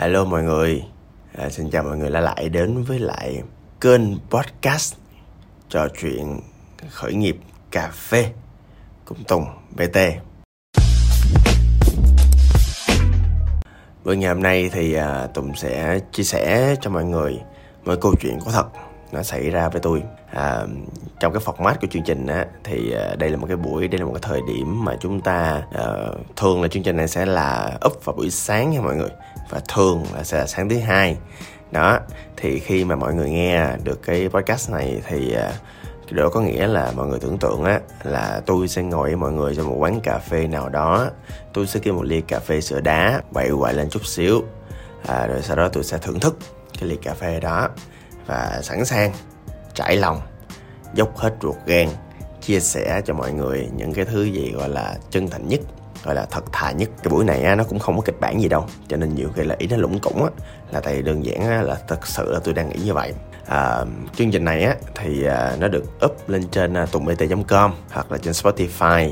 Hello mọi người, à, xin chào mọi người đã lại đến với lại kênh podcast trò chuyện khởi nghiệp cà phê cùng Tùng BT. Bữa ngày hôm nay thì à, Tùng sẽ chia sẻ cho mọi người một câu chuyện có thật nó xảy ra với tôi. À, trong cái format của chương trình á thì à, đây là một cái buổi đây là một cái thời điểm mà chúng ta à, thường là chương trình này sẽ là up vào buổi sáng nha mọi người và thường là sẽ là sáng thứ hai. Đó thì khi mà mọi người nghe được cái podcast này thì à, đó có nghĩa là mọi người tưởng tượng á là tôi sẽ ngồi với mọi người trong một quán cà phê nào đó. Tôi sẽ kêu một ly cà phê sữa đá bậy quậy lên chút xíu à, rồi sau đó tôi sẽ thưởng thức cái ly cà phê đó và sẵn sàng trải lòng dốc hết ruột gan chia sẻ cho mọi người những cái thứ gì gọi là chân thành nhất gọi là thật thà nhất. Cái buổi này á, nó cũng không có kịch bản gì đâu. Cho nên nhiều khi là ý nó lủng củng á là tại đơn giản á, là thật sự là tôi đang nghĩ như vậy. À, chương trình này á thì à, nó được up lên trên à, tùng com hoặc là trên spotify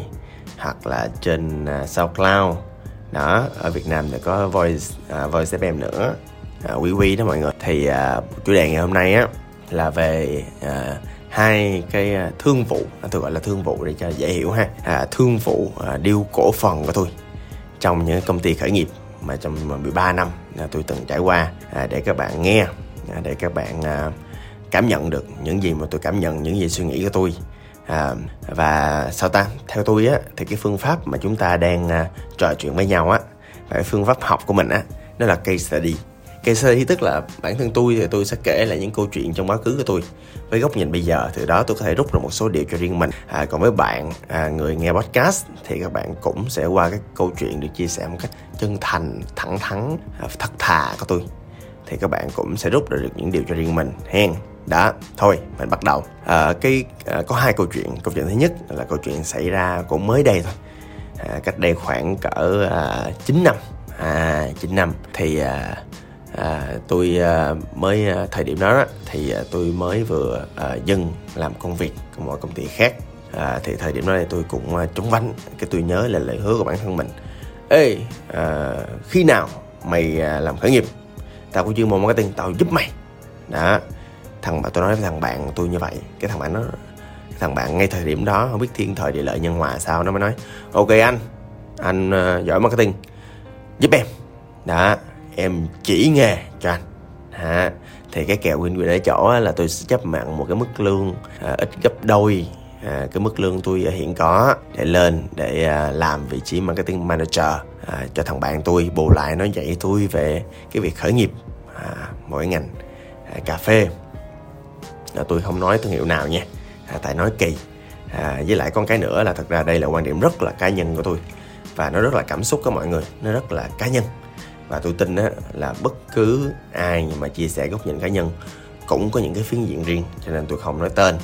hoặc là trên à, soundcloud. Đó ở việt nam thì có voice à, voice fm nữa. À, quy quy đó mọi người. Thì à, chủ đề ngày hôm nay á là về à, hai cái à, thương vụ à, tôi gọi là thương vụ để cho dễ hiểu ha. À, thương vụ à, điêu cổ phần của tôi trong những công ty khởi nghiệp mà trong à, 13 năm à, tôi từng trải qua. À, để các bạn nghe à, để các bạn à, cảm nhận được những gì mà tôi cảm nhận những gì suy nghĩ của tôi. À, và sao ta? Theo tôi á thì cái phương pháp mà chúng ta đang à, trò chuyện với nhau á và cái phương pháp học của mình á nó là case study. Kể sơ ý tức là bản thân tôi thì tôi sẽ kể lại những câu chuyện trong quá khứ của tôi. Với góc nhìn bây giờ từ đó tôi có thể rút ra một số điều cho riêng mình. À, còn với bạn à, người nghe podcast thì các bạn cũng sẽ qua các câu chuyện được chia sẻ một cách chân thành thẳng thắn à, thật thà của tôi. Thì các bạn cũng sẽ rút ra được những điều cho riêng mình hen. Đó thôi mình bắt đầu. À, cái à, có hai câu chuyện. Câu chuyện thứ nhất là câu chuyện xảy ra cũng mới đây thôi. À, cách đây khoảng cỡ à, 9 năm. À 9 năm. Thì à, à, tôi à, mới à, thời điểm đó, đó thì à, tôi mới vừa à, dừng làm công việc của một công ty khác. À, thì thời điểm đó thì tôi cũng à, trúng vánh. Cái tôi nhớ là lời hứa của bản thân mình. Ê à, khi nào mày à, làm khởi nghiệp? Tao có chuyên môn marketing tao giúp mày. Đó. Thằng mà tôi nói với thằng bạn tôi như vậy. Cái thằng bạn nó cái thằng bạn ngay thời điểm đó không biết thiên thời địa lợi nhân hòa sao nó mới nói ok anh anh uh, giỏi marketing giúp em. Đó em chỉ nghề cho anh. Ha thì cái kèo win win ở chỗ là tôi sẽ chấp nhận một cái mức lương à, ít gấp đôi à, cái mức lương tôi hiện có để lên để à, làm vị trí marketing manager à, cho thằng bạn tôi. Bù lại nó dạy tôi về cái việc khởi nghiệp à, mỗi ngành à, cà phê. À, tôi không nói thương hiệu nào nha à, tại nói kỳ. À, với lại con cái nữa là thật ra đây là quan điểm rất là cá nhân của tôi. Và nó rất là cảm xúc của mọi người nó rất là cá nhân và tôi tin á, là bất cứ ai mà chia sẻ góc nhìn cá nhân cũng có những cái phiến diện riêng cho nên tôi không nói tên.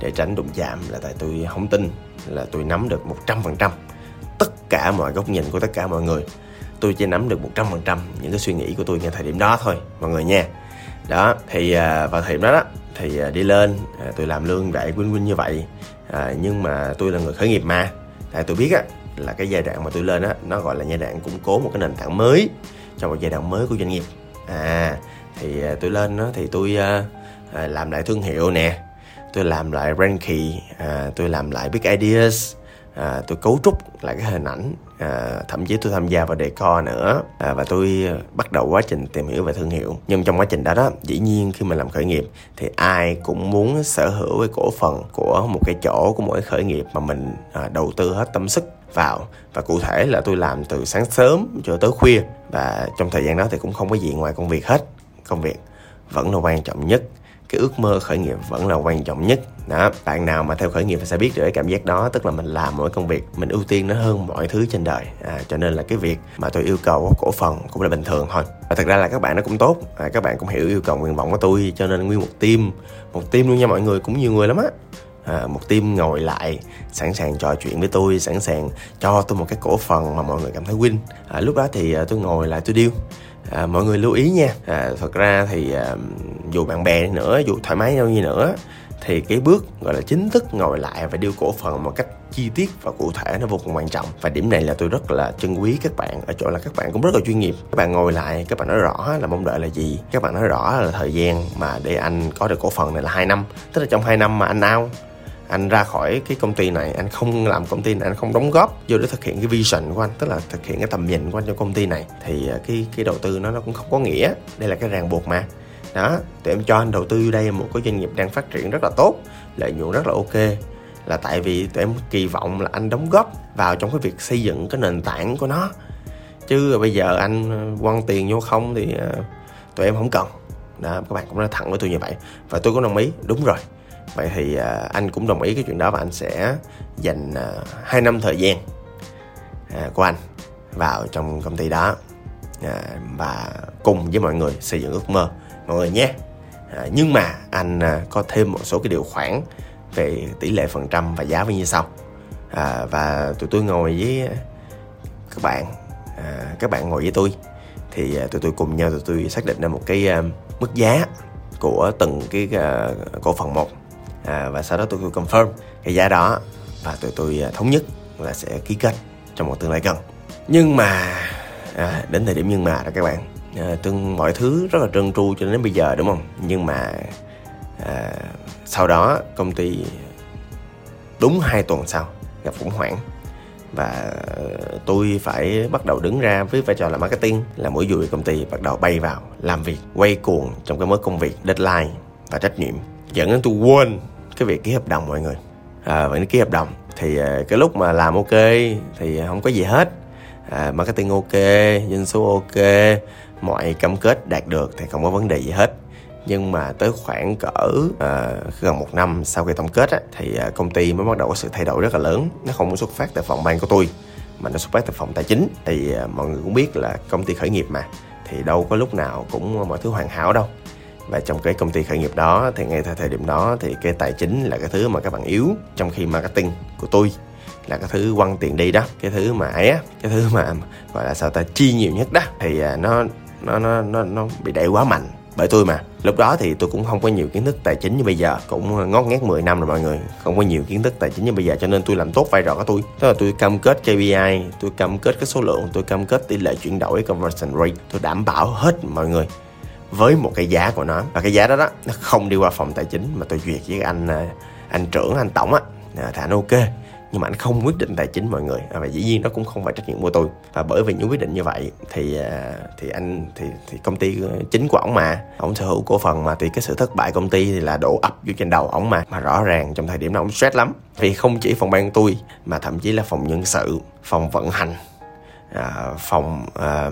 Để tránh đụng chạm là tại tôi không tin là tôi nắm được 100% tất cả mọi góc nhìn của tất cả mọi người. Tôi chỉ nắm được 100% những cái suy nghĩ của tôi ngay thời điểm đó thôi mọi người nha. Đó thì à, vào thời điểm đó, đó thì à, đi lên à, tôi làm lương vậy quýnh quýnh như vậy. À, nhưng mà tôi là người khởi nghiệp mà. Tại tôi biết á là cái giai đoạn mà tôi lên á nó gọi là giai đoạn củng cố một cái nền tảng mới trong một giai đoạn mới của doanh nghiệp. À thì à, tôi lên đó thì tôi à, à, làm lại thương hiệu nè tôi làm lại brand à, tôi làm lại big ideas à, tôi cấu trúc lại cái hình ảnh à, thậm chí tôi tham gia vào decor nữa. À, và tôi à, bắt đầu quá trình tìm hiểu về thương hiệu. Nhưng trong quá trình đó đó dĩ nhiên khi mình làm khởi nghiệp thì ai cũng muốn sở hữu cái cổ phần của một cái chỗ của mỗi khởi nghiệp mà mình à, đầu tư hết tâm sức vào. Và cụ thể là tôi làm từ sáng sớm cho tới khuya. Và trong thời gian đó thì cũng không có gì ngoài công việc hết công việc vẫn là quan trọng nhất. Cái ước mơ khởi nghiệp vẫn là quan trọng nhất. Đó bạn nào mà theo khởi nghiệp sẽ biết được cái cảm giác đó. Tức là mình làm mỗi công việc mình ưu tiên nó hơn mọi thứ trên đời. À, cho nên là cái việc mà tôi yêu cầu cổ phần cũng là bình thường thôi. Và thật ra là các bạn nó cũng tốt. À, các bạn cũng hiểu yêu cầu nguyện vọng của tôi cho nên nguyên một team một team luôn nha mọi người cũng nhiều người lắm á à, một team ngồi lại sẵn sàng trò chuyện với tôi sẵn sàng cho tôi một cái cổ phần mà mọi người cảm thấy win. À, lúc đó thì à, tôi ngồi lại tôi điêu à, mọi người lưu ý nha. À, thật ra thì à, dù bạn bè nữa dù thoải mái nhau như nữa thì cái bước gọi là chính thức ngồi lại và điêu cổ phần một cách chi tiết và cụ thể nó vô cùng quan trọng. Và điểm này là tôi rất là trân quý các bạn ở chỗ là các bạn cũng rất là chuyên nghiệp. Các bạn ngồi lại các bạn nói rõ là mong đợi là gì. Các bạn nói rõ là thời gian mà để anh có được cổ phần này là 2 năm. Tức là trong 2 năm mà anh ao anh ra khỏi cái công ty này, anh không làm công ty này, anh không đóng góp vô để thực hiện cái vision của anh, tức là thực hiện cái tầm nhìn của anh cho công ty này, thì à, cái cái đầu tư nó nó cũng không có nghĩa đây là cái ràng buộc mà. Đó, tụi em cho anh đầu tư đây một cái doanh nghiệp đang phát triển rất là tốt, lợi nhuận rất là ok, là tại vì tụi em kỳ vọng là anh đóng góp vào trong cái việc xây dựng cái nền tảng của nó. Chứ bây giờ anh à, quăng tiền vô không thì à, tụi em không cần. Đó, các bạn cũng nói thẳng với tôi như vậy, và tôi cũng đồng ý, đúng rồi vậy thì à, anh cũng đồng ý cái chuyện đó và anh sẽ dành à, 2 năm thời gian à, của anh vào trong công ty đó à, và cùng với mọi người xây dựng ước mơ. Mọi người nhé. À, nhưng mà anh à, có thêm một số cái điều khoản về tỷ lệ phần trăm và giá như sau. À, và tụi tôi ngồi với các bạn à, các bạn ngồi với tôi. Thì à, tụi tôi cùng nhau tụi tôi xác định ra một cái à, mức giá của từng cái à, cổ phần một à, và sau đó tụi tôi confirm cái giá đó và tụi tôi à, thống nhất là sẽ ký kết trong một tương lai gần. Nhưng mà à, đến thời điểm nhưng mà đó các bạn à, tương mọi thứ rất là trơn tru cho đến bây giờ đúng không? Nhưng mà à, sau đó công ty đúng hai tuần sau gặp khủng hoảng và tôi phải bắt đầu đứng ra với vai trò là marketing là mũi dùi công ty bắt đầu bay vào làm việc quay cuồng trong cái mớ công việc deadline và trách nhiệm. Dẫn đến tôi quên cái việc ký hợp đồng mọi người. À, vẫn ký hợp đồng thì à, cái lúc mà làm ok thì không có gì hết. À, marketing ok doanh số ok mọi cam kết đạt được thì không có vấn đề gì hết. Nhưng mà tới khoảng cỡ uh, gần một năm sau khi tổng kết á, thì uh, công ty mới bắt đầu có sự thay đổi rất là lớn. Nó không xuất phát từ phòng ban của tôi mà nó xuất phát từ phòng tài chính. Thì uh, mọi người cũng biết là công ty khởi nghiệp mà thì đâu có lúc nào cũng mọi thứ hoàn hảo đâu và trong cái công ty khởi nghiệp đó, thì ngay tại thời điểm đó, thì cái tài chính là cái thứ mà các bạn yếu trong khi marketing của tôi là cái thứ quăng tiền đi đó. Cái thứ mà ấy á, cái thứ mà, gọi là sao ta, chi nhiều nhất đó. Thì à, nó nó nó nó nó bị đẩy quá mạnh bởi tôi mà. Lúc đó thì tôi cũng không có nhiều kiến thức tài chính như bây giờ, cũng ngót nghét 10 năm rồi mọi người, không có nhiều kiến thức tài chính như bây giờ, cho nên tôi làm tốt vai trò của tôi. Tức là tôi cam kết KPI tôi cam kết cái số lượng, tôi cam kết tỷ lệ chuyển đổi conversion rate, tôi đảm bảo hết mọi người với một cái giá của nó. Và cái giá đó đó nó không đi qua phòng tài chính mà tôi duyệt với anh à, anh trưởng anh tổng á. À, thì anh ok nhưng mà anh không quyết định tài chính mọi người. À, và dĩ nhiên nó cũng không phải trách nhiệm của tôi. Và bởi vì những quyết định như vậy thì thì anh thì thì công ty ờ, chính của ổng mà ổng sở hữu cổ phần mà thì cái sự thất bại công ty thì là đổ ập vô trên đầu ổng mà. Mà rõ ràng trong thời điểm đó ổng stress lắm. Vì không chỉ phòng ban tôi mà thậm chí là phòng nhân sự phòng vận hành à, phòng à,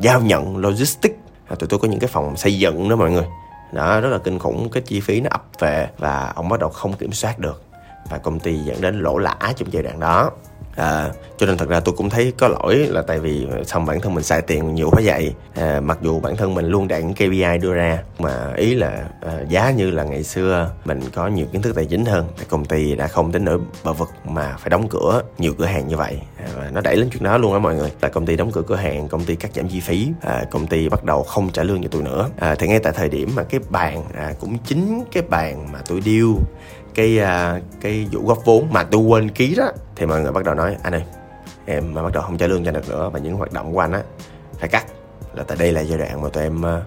giao nhận logistics tụi tôi có những cái phòng xây dựng đó mọi người. Đó rất là kinh khủng. Cái chi phí nó ập về và ông bắt đầu không kiểm soát được. Và công ty dẫn đến lỗ lã trong giai đoạn đó. À, cho nên thật ra tôi cũng thấy có lỗi là tại vì xong bản thân mình xài tiền nhiều quá vậy. À, mặc dù bản thân mình luôn đạt những KPI đưa ra mà ý là à, giá như là ngày xưa mình có nhiều kiến thức tài chính hơn. Thì công ty đã không đến nỗi bờ vực mà phải đóng cửa nhiều cửa hàng như vậy và nó đẩy lên chuyện đó luôn á mọi người. Là công ty đóng cửa cửa hàng công ty cắt giảm chi phí à, công ty bắt đầu không trả lương cho tôi nữa. À, thì ngay tại thời điểm mà cái bàn à, cũng chính cái bàn mà tôi điêu cái à, cái vụ góp vốn mà tôi quên ký đó thì mọi người bắt đầu nói anh ơi em mà bắt đầu không trả lương cho được nữa và những hoạt động của anh á phải cắt. Là tại đây là giai đoạn mà tụi em à,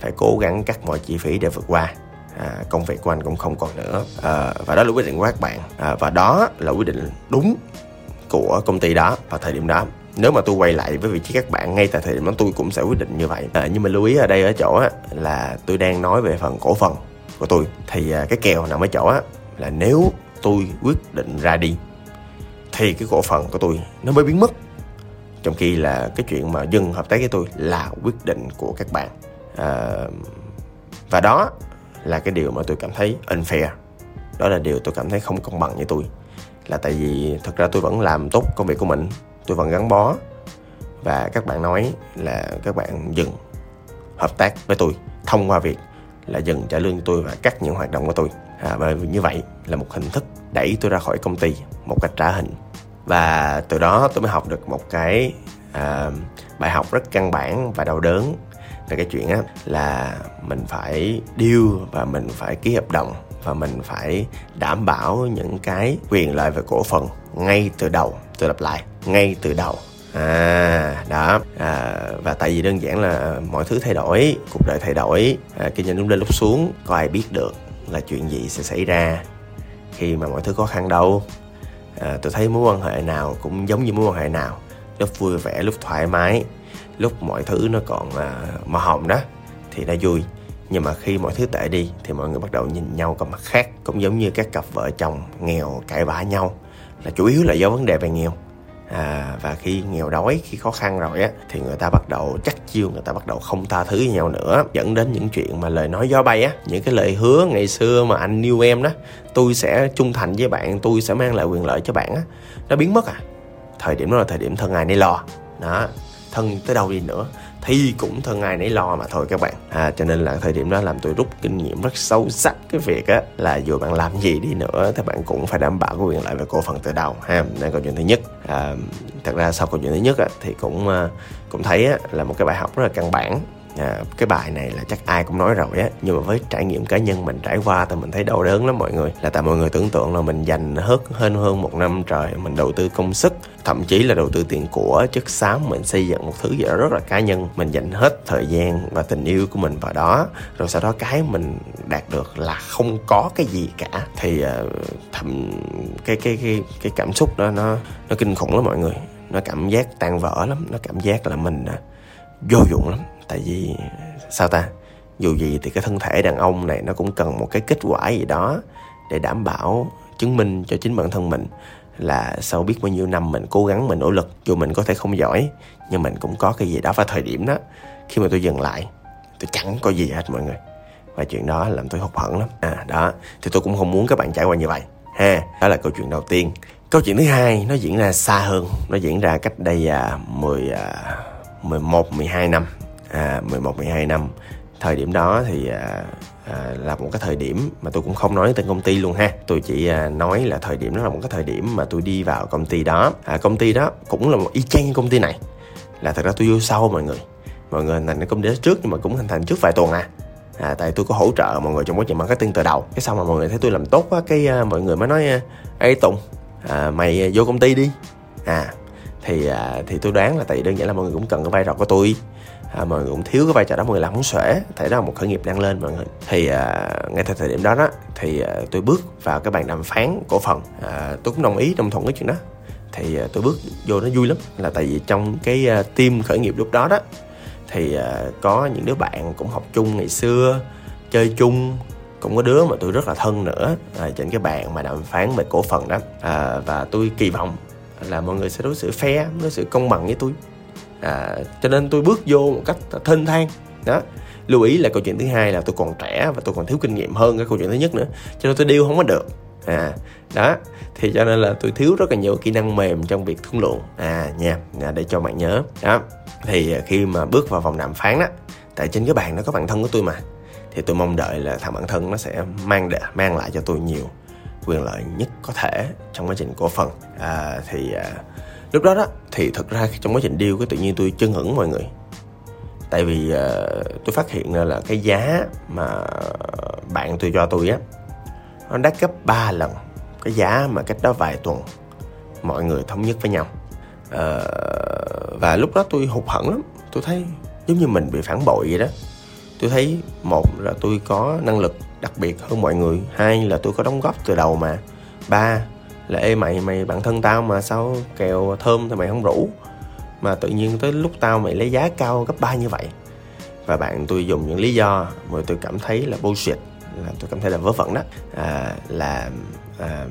phải cố gắng cắt mọi chi phí để vượt qua. À, công việc của anh cũng không còn nữa. À, và đó là quyết định của các bạn. À, và đó là quyết định đúng của công ty đó vào thời điểm đó. Nếu mà tôi quay lại với vị trí các bạn ngay tại thời điểm đó tôi cũng sẽ quyết định như vậy. À, nhưng mà lưu ý ở đây ở chỗ á, là tôi đang nói về phần cổ phần của tôi. Thì à, cái kèo nằm ở chỗ á, là nếu tôi quyết định ra đi thì cái cổ phần của tôi nó mới biến mất. Trong khi là cái chuyện mà dừng hợp tác với tôi là quyết định của các bạn. À, và đó là cái điều mà tôi cảm thấy unfair. Đó là điều tôi cảm thấy không công bằng với tôi là tại vì thật ra tôi vẫn làm tốt công việc của mình tôi vẫn gắn bó. Và các bạn nói là các bạn dừng hợp tác với tôi thông qua việc là dừng trả lương cho tôi và cắt những hoạt động của tôi. À, và như vậy là một hình thức đẩy tôi ra khỏi công ty một cách trả hình. Và từ đó tôi mới học được một cái à, bài học rất căn bản và đau đớn về cái chuyện á là mình phải deal và mình phải ký hợp đồng và mình phải đảm bảo những cái quyền lợi về cổ phần ngay từ đầu tôi lặp lại ngay từ đầu. À đó. À, và tại vì đơn giản là mọi thứ thay đổi cuộc đời thay đổi à, kinh doanh lúc lên lúc xuống có ai biết được là chuyện gì sẽ xảy ra khi mà mọi thứ khó khăn đâu. À, tôi thấy mối quan hệ nào cũng giống như mối quan hệ nào lúc vui vẻ lúc thoải mái lúc mọi thứ nó còn à, màu hồng đó thì nó vui nhưng mà khi mọi thứ tệ đi thì mọi người bắt đầu nhìn nhau có mặt khác cũng giống như các cặp vợ chồng nghèo cãi vã nhau. Là chủ yếu là do vấn đề về nghèo. À, và khi nghèo đói khi khó khăn rồi á thì người ta bắt đầu chắc chiêu người ta bắt đầu không tha thứ với nhau nữa. Dẫn đến những chuyện mà lời nói gió bay á những cái lời hứa ngày xưa mà anh yêu em đó tôi sẽ trung thành với bạn tôi sẽ mang lại quyền lợi cho bạn á nó biến mất à. Thời điểm đó là thời điểm thân ai nấy lo. Đó thân tới đâu đi nữa thì cũng thân ai nấy lo mà thôi các bạn. À, cho nên là thời điểm đó làm tôi rút kinh nghiệm rất sâu sắc cái việc á là dù bạn làm gì đi nữa thì bạn cũng phải đảm bảo cái quyền lợi về cổ phần từ đầu ha. Đây câu chuyện thứ nhất. À, thật ra sau câu chuyện thứ nhất á, thì cũng à, cũng thấy á, là một cái bài học rất là căn bản à, cái bài này là chắc ai cũng nói rồi á nhưng mà với trải nghiệm cá nhân mình trải qua thì mình thấy đau đớn lắm mọi người. Là tại mọi người tưởng tượng là mình dành hết hơn hơn một năm trời mình đầu tư công sức thậm chí là đầu tư tiền của chất xám mình xây dựng một thứ gì đó rất là cá nhân. Mình dành hết thời gian và tình yêu của mình vào đó rồi sau đó cái mình đạt được là không có cái gì cả. Thì à, uh, thậm cái cái cái cái cảm xúc đó nó nó kinh khủng lắm mọi người. Nó cảm giác tan vỡ lắm nó cảm giác là mình uh, vô dụng lắm tại vì sao ta? Dù gì thì cái thân thể đàn ông này nó cũng cần một cái kết quả gì đó để đảm bảo chứng minh cho chính bản thân mình là sau biết bao nhiêu năm mình cố gắng mình nỗ lực dù mình có thể không giỏi nhưng mình cũng có cái gì đó vào thời điểm đó. Khi mà tôi dừng lại tôi chẳng có gì hết mọi người. Và chuyện đó làm tôi hụt hẫng lắm. À đó thì tôi cũng không muốn các bạn trải qua như vậy. Ha đó là câu chuyện đầu tiên. Câu chuyện thứ hai nó diễn ra xa hơn nó diễn ra cách đây à, 10 à, 11 12 năm à, 11 12 năm. Thời điểm đó thì à, à, là một cái thời điểm mà tôi cũng không nói tên công ty luôn ha. Tôi chỉ à, nói là thời điểm đó là một cái thời điểm mà tôi đi vào công ty đó. À, công ty đó cũng là một y chang công ty này. Là thật ra tôi vô sau mọi người. Mọi người hình thành công ty đó trước nhưng mà cũng hình thành trước vài tuần à. À, tại tôi có hỗ trợ mọi người trong quá trình marketing từ đầu. Cái xong mà mọi người thấy tôi làm tốt quá cái uh, mọi người mới nói à, ê tùng à, mày vô công ty đi. À thì à, thì tôi đoán là tại vì đơn giản là mọi người cũng cần cái vai trò của tôi à, mọi người cũng thiếu cái vai trò đó mọi người làm không xuể. Thể đó là một khởi nghiệp đang lên mọi người. Thì à, ngay tại thời điểm đó đó thì à, tôi bước vào cái bàn đàm phán cổ phần. À, tôi cũng đồng ý đồng thuận cái chuyện đó. Thì à, tôi bước vô nó vui lắm là tại vì trong cái à, team khởi nghiệp lúc đó đó thì à, có những đứa bạn cũng học chung ngày xưa chơi chung. Cũng có đứa mà tôi rất là thân nữa à, trên cái bàn mà đàm phán về cổ phần đó. À, và tôi kỳ vọng là mọi người sẽ đối xử fair đối xử công bằng với tôi à, cho nên tôi bước vô một cách thênh thang. Đó. Lưu ý là câu chuyện thứ hai là tôi còn trẻ và tôi còn thiếu kinh nghiệm hơn cái câu chuyện thứ nhất nữa cho nên tôi điêu không có được. À đó. Thì cho nên là tôi thiếu rất là nhiều kỹ năng mềm trong việc thương lượng. À nha. À, để cho bạn nhớ. Đó. Thì à, khi mà bước vào vòng đàm phán đó tại trên cái bàn nó có bạn thân của tôi mà thì tôi mong đợi là thằng bạn thân nó sẽ mang để, mang lại cho tôi nhiều quyền lợi nhất có thể trong quá trình cổ phần. À, thì à, lúc đó đó thì thật ra trong quá trình deal cái tự nhiên tôi chân hững mọi người. Tại vì uh, tôi phát hiện ra là cái giá mà bạn tôi cho tôi á nó đắt gấp 3 lần cái giá mà cách đó vài tuần mọi người thống nhất với nhau. Uh, và lúc đó tôi hụt hẫng lắm. Tôi thấy giống như mình bị phản bội vậy đó. Tôi thấy một là tôi có năng lực đặc biệt hơn mọi người hai là tôi có đóng góp từ đầu mà ba là ê mày mày bạn thân tao mà sao kèo thơm thì mày không rủ? Mà tự nhiên tới lúc tao mày lấy giá cao gấp ba như vậy. Và bạn tôi dùng những lý do mà tôi cảm thấy là bullshit là tôi cảm thấy là vớ vẩn đó. À, là à,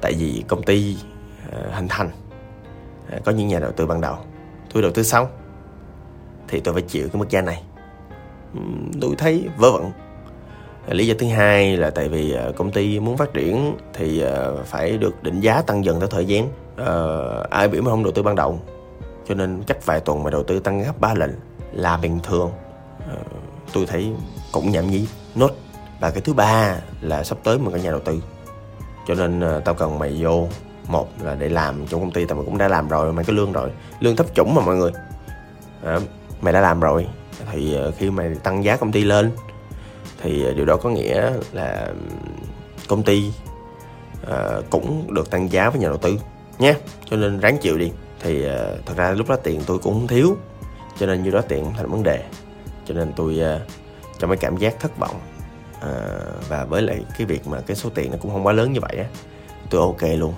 tại vì công ty à, hình thành à, có những nhà đầu tư ban đầu. Tôi đầu tư xong thì tôi phải chịu cái mức giá này. Tôi thấy vớ vẩn lý do thứ hai là tại vì ờ, công ty muốn phát triển thì ờ, phải được định giá tăng dần theo thời gian. Uh, ai biểu mà không đầu tư ban đầu cho nên cách vài tuần mà đầu tư tăng gấp ba lần là bình thường. Uh, tôi thấy cũng nhảm nhí. Nốt và cái thứ ba là sắp tới mình có nhà đầu tư. Cho nên uh, tao cần mày vô một là để làm trong công ty tao mày cũng đã làm rồi mày có lương rồi. Lương thấp chủng mà mọi người. Uh, mày đã làm rồi thì uh, khi mày tăng giá công ty lên thì điều đó có nghĩa là công ty uh, cũng được tăng giá với nhà đầu tư nhé. Cho nên ráng chịu đi. Thì uh, thật ra lúc đó tiền tôi cũng không thiếu cho nên như đó tiền cũng thành vấn đề. Cho nên tôi uh, trong cái cảm giác thất vọng uh, và với lại cái việc mà cái số tiền nó cũng không quá lớn như vậy á tôi ok luôn.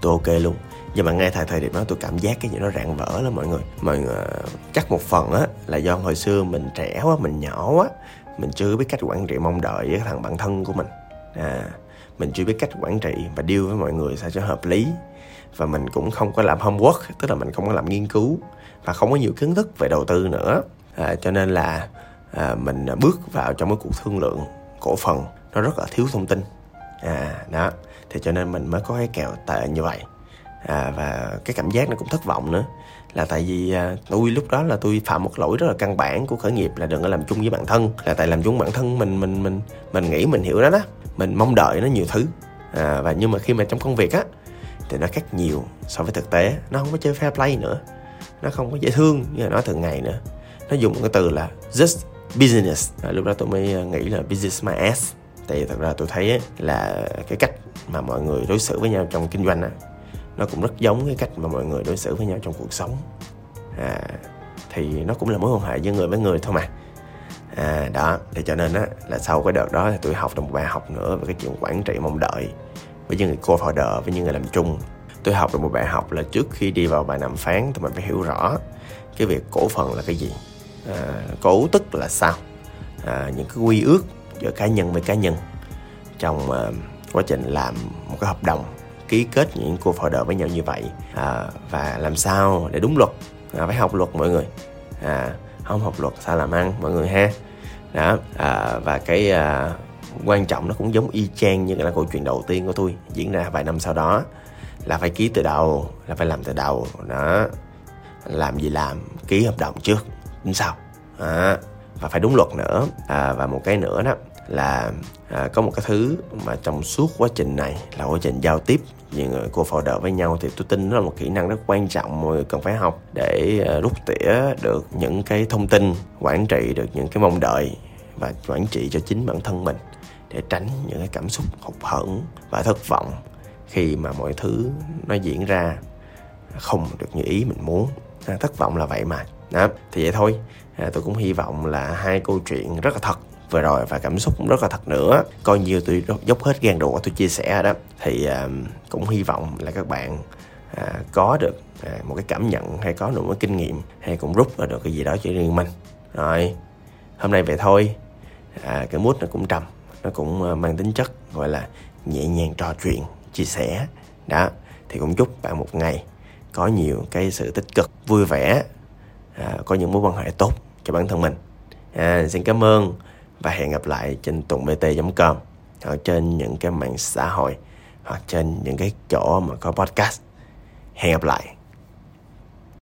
Tôi ok luôn. Nhưng mà ngay tại thời điểm đó tôi cảm giác cái gì nó rạn vỡ lắm mọi người. Mọi người chắc một phần á là do hồi xưa mình trẻ quá mình nhỏ quá mình chưa biết cách quản trị mong đợi với thằng bạn thân của mình. À mình chưa biết cách quản trị và deal với mọi người sao cho hợp lý. Và mình cũng không có làm homework tức là mình không có làm nghiên cứu và không có nhiều kiến thức về đầu tư nữa. À, cho nên là à, mình bước vào trong cái cuộc thương lượng cổ phần nó rất là thiếu thông tin. À đó thì cho nên mình mới có cái kèo tệ như vậy. À, và cái cảm giác nó cũng thất vọng nữa là tại vì à, tôi lúc đó là tôi phạm một lỗi rất là căn bản của khởi nghiệp là đừng có làm chung với bản thân. Là tại làm chung bản thân mình mình mình mình nghĩ mình hiểu đó đó mình mong đợi nó nhiều thứ. À, và nhưng mà khi mà trong công việc á thì nó khác nhiều so với thực tế nó không có chơi fair play nữa nó không có dễ thương như là nói thường ngày nữa. Nó dùng cái từ là just business. À, lúc đó tôi mới à, nghĩ là business my ass. Tại vì thật ra tôi thấy là cái cách mà mọi người đối xử với nhau trong kinh doanh á nó cũng rất giống cái cách mà mọi người đối xử với nhau trong cuộc sống. À, thì nó cũng là mối quan hệ giữa người với người thôi mà. À, đó thì cho nên á là sau cái đợt đó thì tôi học được một bài học nữa về cái chuyện quản trị mong đợi với những người co-founder với những người làm chung. Tôi học được một bài học là trước khi đi vào bài đàm phán thì mình phải hiểu rõ cái việc cổ phần là cái gì. À, cổ tức là sao? À, những cái quy ước giữa cá nhân với cá nhân trong uh, quá trình làm một cái hợp đồng ký kết những cuộc hội founder với nhau như vậy à, và làm sao để đúng luật à, phải học luật mọi người. À, không học luật sao làm ăn mọi người ha. Đó à, và cái à, quan trọng nó cũng giống y chang như là câu chuyện đầu tiên của tôi diễn ra vài năm sau đó là phải ký từ đầu là phải làm từ đầu. Đó làm gì làm ký hợp đồng trước tính sau. À, và phải đúng luật nữa. À, và một cái nữa đó là à, có một cái thứ mà trong suốt quá trình này là quá trình giao tiếp những người cô founder với nhau thì tôi tin nó là một kỹ năng rất quan trọng mọi người cần phải học để à, rút tỉa được những cái thông tin quản trị được những cái mong đợi và quản trị cho chính bản thân mình để tránh những cái cảm xúc hụt hẫng và thất vọng khi mà mọi thứ nó diễn ra không được như ý mình muốn. À, thất vọng là vậy mà. Đó thì vậy thôi. À, tôi cũng hy vọng là hai câu chuyện rất là thật vừa rồi và cảm xúc cũng rất là thật nữa. Coi như tôi dốc hết gan ruột tôi chia sẻ đó. Thì à, cũng hy vọng là các bạn à, có được à, một cái cảm nhận hay có được một kinh nghiệm hay cũng rút ra được cái gì đó cho riêng mình. Rồi hôm nay về thôi. À, cái mút nó cũng trầm nó cũng mang tính chất gọi là nhẹ nhàng trò chuyện chia sẻ. Đó thì cũng chúc bạn một ngày có nhiều cái sự tích cực vui vẻ à, có những mối quan hệ tốt cho bản thân mình. À, xin cảm ơn và hẹn gặp lại trên tungbt.com hoặc trên những cái mạng xã hội hoặc trên những cái chỗ mà có podcast. Hẹn gặp lại.